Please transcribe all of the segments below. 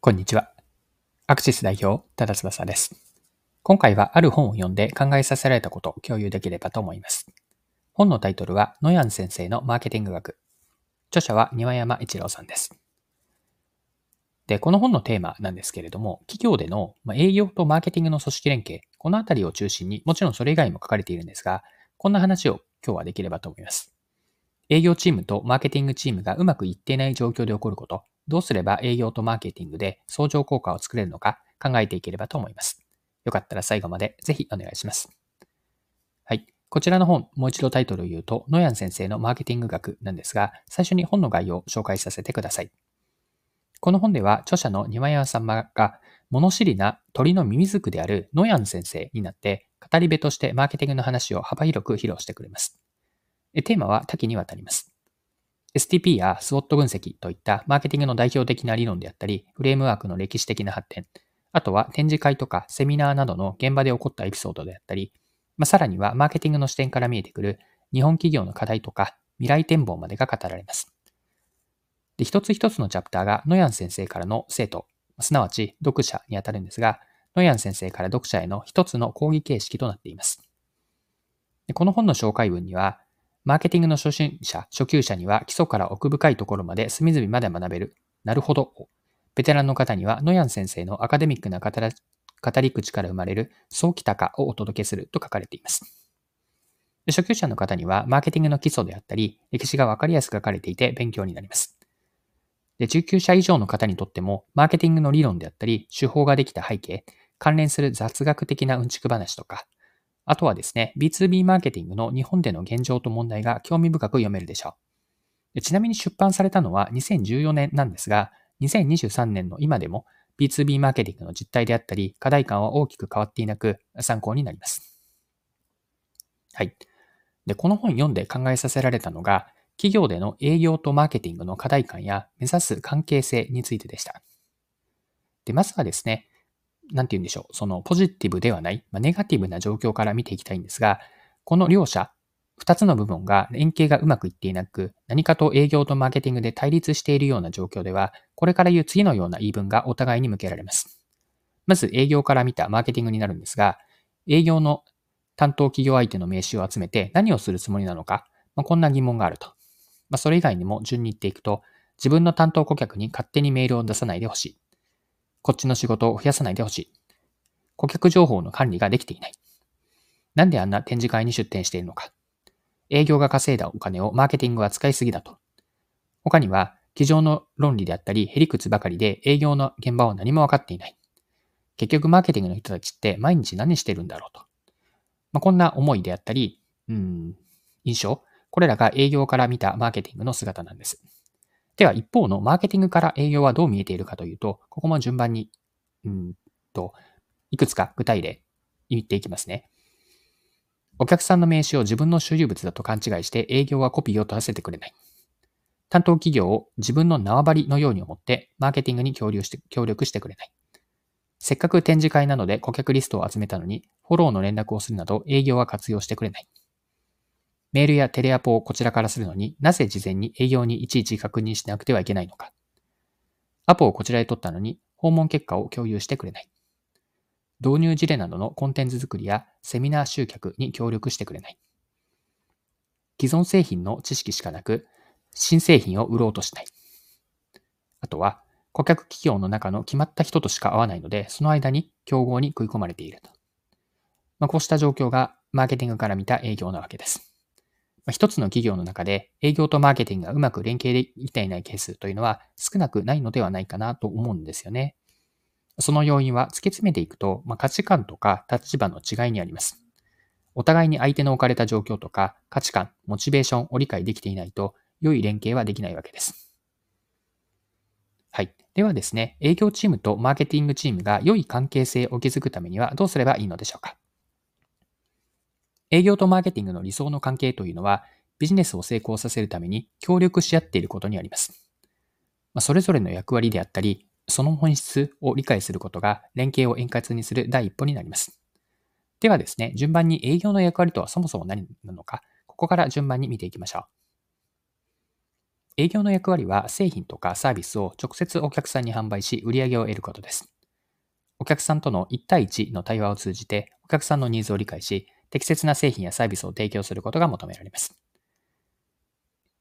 こんにちは。アクシス代表、多田翼です。今回はある本を読んで考えさせられたことを共有できればと思います。本のタイトルは、野山先生のマーケティング学。著者は庭山一郎さんです。で、この本のテーマなんですけれども、企業での営業とマーケティングの組織連携、このあたりを中心に、もちろんそれ以外も書かれているんですが、こんな話を今日はできればと思います。営業チームとマーケティングチームがうまくいっていない状況で起こること、どうすれば営業とマーケティングで相乗効果を作れるのか考えていければと思います。よかったら最後までぜひお願いします。はい。こちらの本、もう一度タイトルを言うと、野山先生のマーケティング学なんですが、最初に本の概要を紹介させてください。この本では、著者の庭山様が、物知りな鳥のミミズクである野山先生になって、語り部としてマーケティングの話を幅広く披露してくれます。テーマは多岐にわたります。STP や SWOT 分析といったマーケティングの代表的な理論であったり、フレームワークの歴史的な発展、あとは展示会とかセミナーなどの現場で起こったエピソードであったり、まあ、さらにはマーケティングの視点から見えてくる日本企業の課題とか未来展望までが語られます。で一つ一つのチャプターが野山先生からの生徒、すなわち読者にあたるんですが、野山先生から読者への一つの講義形式となっています。でこの本の紹介文には、マーケティングの初心者、初級者には基礎から奥深いところまで隅々まで学べる。なるほど。ベテランの方には野山先生のアカデミックな語り口から生まれる早期高をお届けすると書かれています。初級者の方にはマーケティングの基礎であったり、歴史がわかりやすく書かれていて勉強になります。で中級者以上の方にとっても、マーケティングの理論であったり、手法ができた背景、関連する雑学的なうんちく話とか、あとはですね、B2B マーケティングの日本での現状と問題が興味深く読めるでしょう。ちなみに出版されたのは2014年なんですが、2023年の今でも B2B マーケティングの実態であったり、課題感は大きく変わっていなく参考になります。はい。で、この本読んで考えさせられたのが、企業での営業とマーケティングの課題感や目指す関係性についてでした。で、まずはですね、なんて言うんでしょう、そのポジティブではない、まあ、ネガティブな状況から見ていきたいんですが、この両者、二つの部分が連携がうまくいっていなく、何かと営業とマーケティングで対立しているような状況では、これから言う次のような言い分がお互いに向けられます。まず営業から見たマーケティングになるんですが、営業の担当企業相手の名刺を集めて何をするつもりなのか、まあ、こんな疑問があると。まあ、それ以外にも順に言っていくと、自分の担当顧客に勝手にメールを出さないでほしい。こっちの仕事を増やさないでほしい。顧客情報の管理ができていない。なんであんな展示会に出展しているのか。営業が稼いだお金をマーケティングは使いすぎだと。他には、机上の論理であったり、へりくつばかりで営業の現場は何も分かっていない。結局、マーケティングの人たちって毎日何してるんだろうと。まあ、こんな思いであったり、うん、印象、これらが営業から見たマーケティングの姿なんです。では、一方のマーケティングから営業はどう見えているかというと、ここも順番に、うんと、いくつか具体例言っていきますね。お客さんの名刺を自分の所有物だと勘違いして営業はコピーを取らせてくれない。担当企業を自分の縄張りのように思ってマーケティングに協力して協力してくれない。せっかく展示会などで顧客リストを集めたのにフォローの連絡をするなど営業は活用してくれない。メールやテレアポをこちらからするのになぜ事前に営業にいちいち確認しなくてはいけないのか。アポをこちらへ取ったのに訪問結果を共有してくれない。導入事例などのコンテンツ作りやセミナー集客に協力してくれない。既存製品の知識しかなく、新製品を売ろうとしない。あとは、顧客企業の中の決まった人としか会わないので、その間に競合に食い込まれていると。まあ、こうした状況がマーケティングから見た営業なわけです。一つの企業の中で営業とマーケティングがうまく連携できていないケースというのは少なくないのではないかなと思うんですよね。その要因は突き詰めていくと、まあ、価値観とか立場の違いにあります。お互いに相手の置かれた状況とか価値観、モチベーションを理解できていないと良い連携はできないわけです。はい。ではですね、営業チームとマーケティングチームが良い関係性を築くためにはどうすればいいのでしょうか？営業とマーケティングの理想の関係というのは、ビジネスを成功させるために協力し合っていることにあります。まあ、それぞれの役割であったり、その本質を理解することが連携を円滑にする第一歩になります。ではですね、順番に営業の役割とはそもそも何なのか、ここから順番に見ていきましょう。営業の役割は製品とかサービスを直接お客さんに販売し売り上げを得ることです。お客さんとの1対1の対話を通じてお客さんのニーズを理解し、適切な製品やサービスを提供することが求められます。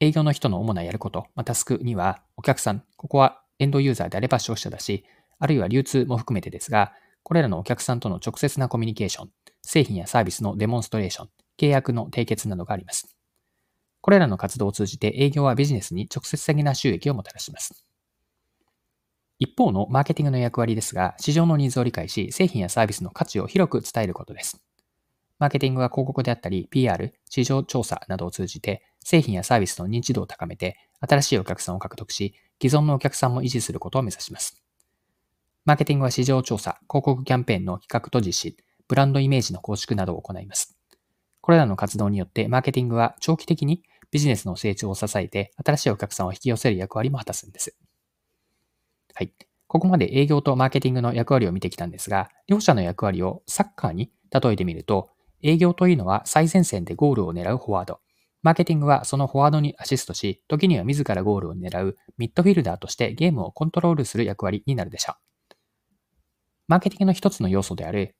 営業の人の主なやること、まあ、タスクには、お客さん、ここはエンドユーザーであれば消費者だし、あるいは流通も含めてですが、これらのお客さんとの直接なコミュニケーション、製品やサービスのデモンストレーション、契約の締結などがあります。これらの活動を通じて営業はビジネスに直接的な収益をもたらします。一方のマーケティングの役割ですが、市場のニーズを理解し、製品やサービスの価値を広く伝えることです。マーケティングは広告であったり、PR、市場調査などを通じて、製品やサービスの認知度を高めて、新しいお客さんを獲得し、既存のお客さんも維持することを目指します。マーケティングは市場調査、広告キャンペーンの企画と実施、ブランドイメージの構築などを行います。これらの活動によって、マーケティングは長期的にビジネスの成長を支えて、新しいお客さんを引き寄せる役割も果たすんです。はい。ここまで営業とマーケティングの役割を見てきたんですが、両者の役割をサッカーに例えてみると、営業というのは最前線でゴールを狙うフォワード。マーケティングはそのフォワードにアシストし、時には自らゴールを狙うミッドフィルダーとしてゲームをコントロールする役割になるでしょう。マーケティングの一つの要素である、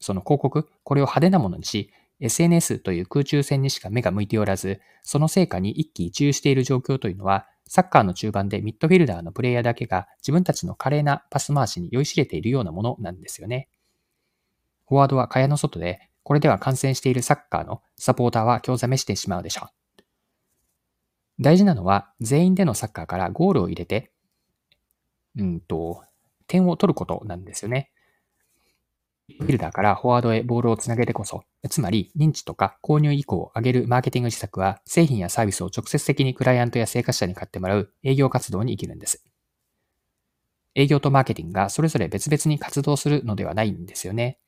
その広告、これを派手なものにし、SNS という空中戦にしか目が向いておらず、その成果に一喜一憂している状況というのは、サッカーの中盤でミッドフィルダーのプレイヤーだけが自分たちの華麗なパス回しに酔いしれているようなものなんですよね。フォワードは蚊帳の外でこれでは感染しているサッカーのサポーターは興ざめしてしまうでしょう。大事なのは全員でのサッカーからゴールを入れて、うんと、点を取ることなんですよね。フィルダーからフォワードへボールをつなげてこそ、つまり認知とか購入意向を上げるマーケティング施策は製品やサービスを直接的にクライアントや生活者に買ってもらう営業活動に生きるんです。営業とマーケティングがそれぞれ別々に活動するのではないんですよね。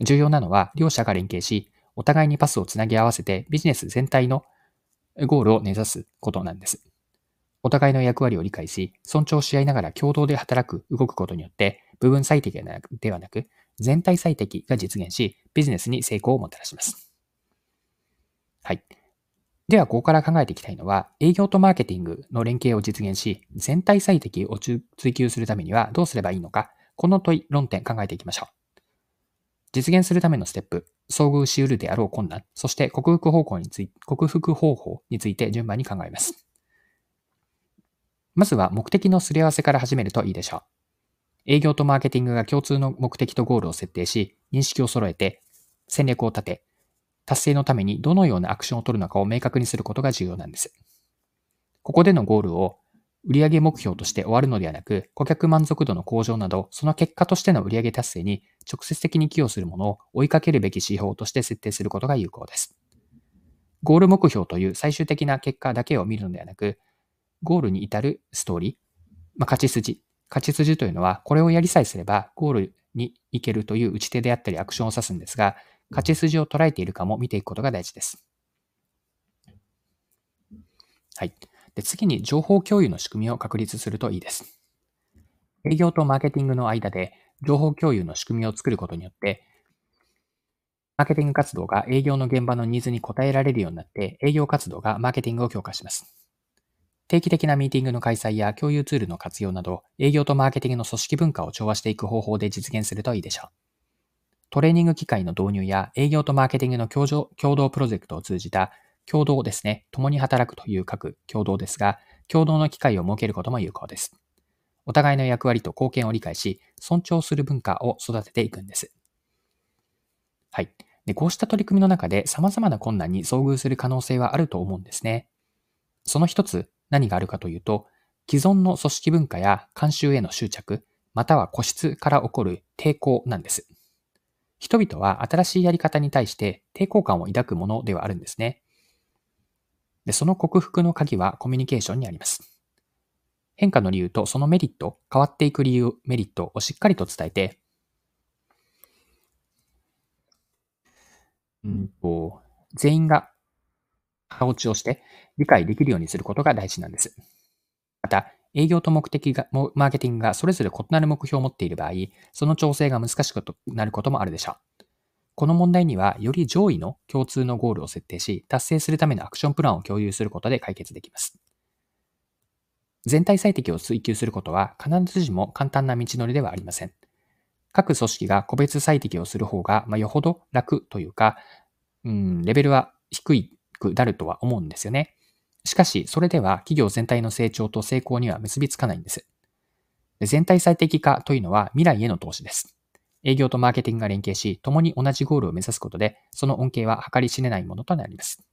重要なのは両者が連携し、お互いにパスをつなぎ合わせてビジネス全体のゴールを目指すことなんです。お互いの役割を理解し、尊重し合いながら共同で働く、動くことによって、部分最適ではなく、全体最適が実現し、ビジネスに成功をもたらします。はい。では、ここから考えていきたいのは、営業とマーケティングの連携を実現し、全体最適を追求するためにはどうすればいいのか、この問い、論点考えていきましょう。実現するためのステップ、遭遇し得るであろう困難、そして克服方法につい、克服方法について順番に考えます。まずは目的のすり合わせから始めるといいでしょう。営業とマーケティングが共通の目的とゴールを設定し、認識を揃えて、戦略を立て、達成のためにどのようなアクションを取るのかを明確にすることが重要なんです。ここでのゴールを売上目標として終わるのではなく、顧客満足度の向上など、その結果としての売上達成に直接的に寄与するものを追いかけるべき指標として設定することが有効です。ゴール目標という最終的な結果だけを見るのではなく、ゴールに至るストーリー、まあ、勝ち筋。勝ち筋というのは、これをやりさえすれば、ゴールに行けるという打ち手であったりアクションを指すんですが、勝ち筋を捉えているかも見ていくことが大事です。はい。で、次に情報共有の仕組みを確立するといいです。営業とマーケティングの間で情報共有の仕組みを作ることによって、マーケティング活動が営業の現場のニーズに応えられるようになって、営業活動がマーケティングを強化します。定期的なミーティングの開催や共有ツールの活用など、営業とマーケティングの組織文化を調和していく方法で実現するといいでしょう。トレーニング機械の導入や営業とマーケティングの共同プロジェクトを通じた共同ですね、共に働くという書く共同ですが、共同の機会を設けることも有効です。お互いの役割と貢献を理解し、尊重する文化を育てていくんです。はい。でこうした取り組みの中で様々な困難に遭遇する可能性はあると思うんですね。その一つ、何があるかというと、既存の組織文化や慣習への執着、または固執から起こる抵抗なんです。人々は新しいやり方に対して抵抗感を抱くものではあるんですね。で、その克服の鍵はコミュニケーションにあります。変化の理由とそのメリット、変わっていく理由、メリットをしっかりと伝えて、うんと、全員が腹落ちをして理解できるようにすることが大事なんです。また、営業と目的が、マーケティングがそれぞれ異なる目標を持っている場合、その調整が難しくなることもあるでしょう。この問題には、より上位の共通のゴールを設定し、達成するためのアクションプランを共有することで解決できます。全体最適を追求することは必ずしも簡単な道のりではありません。各組織が個別最適をする方が、まあ、よほど楽というか、うん、レベルは低くなるとは思うんですよね。しかし、それでは企業全体の成長と成功には結びつかないんです。全体最適化というのは未来への投資です。営業とマーケティングが連携し、共に同じゴールを目指すことで、その恩恵は計り知れないものとなります。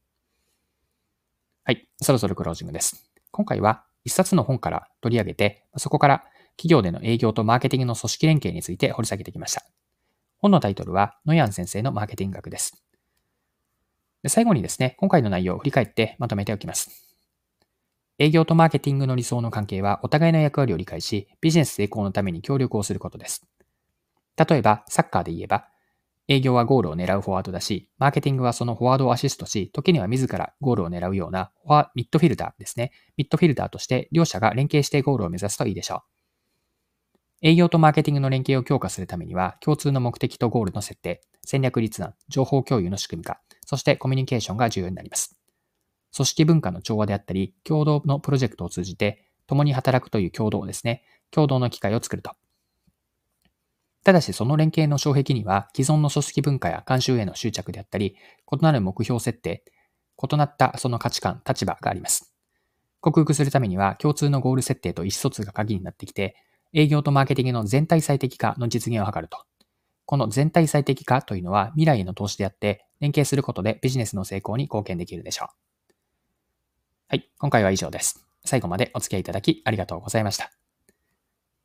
はい、そろそろクロージングです。今回は一冊の本から取り上げて、そこから企業での営業とマーケティングの組織連携について掘り下げてきました。本のタイトルは、ノヤン先生のマーケティング学です。で最後にですね、今回の内容を振り返ってまとめておきます。営業とマーケティングの理想の関係はお互いの役割を理解し、ビジネス成功のために協力をすることです。例えば、サッカーで言えば、営業はゴールを狙うフォワードだし、マーケティングはそのフォワードをアシストし、時には自らゴールを狙うようなフォアミッドフィルダーですね。ミッドフィルダーとして両者が連携してゴールを目指すといいでしょう。営業とマーケティングの連携を強化するためには、共通の目的とゴールの設定、戦略立案、情報共有の仕組み化、そしてコミュニケーションが重要になります。組織文化の調和であったり、共同のプロジェクトを通じて、共に働くという共同ですね。共同の機会を作ると。ただしその連携の障壁には既存の組織文化や慣習への執着であったり、異なる目標設定、異なったその価値観、立場があります。克服するためには共通のゴール設定と意思疎通が鍵になってきて、営業とマーケティングの全体最適化の実現を図ると。この全体最適化というのは未来への投資であって、連携することでビジネスの成功に貢献できるでしょう。はい、今回は以上です。最後までお付き合いいただきありがとうございました。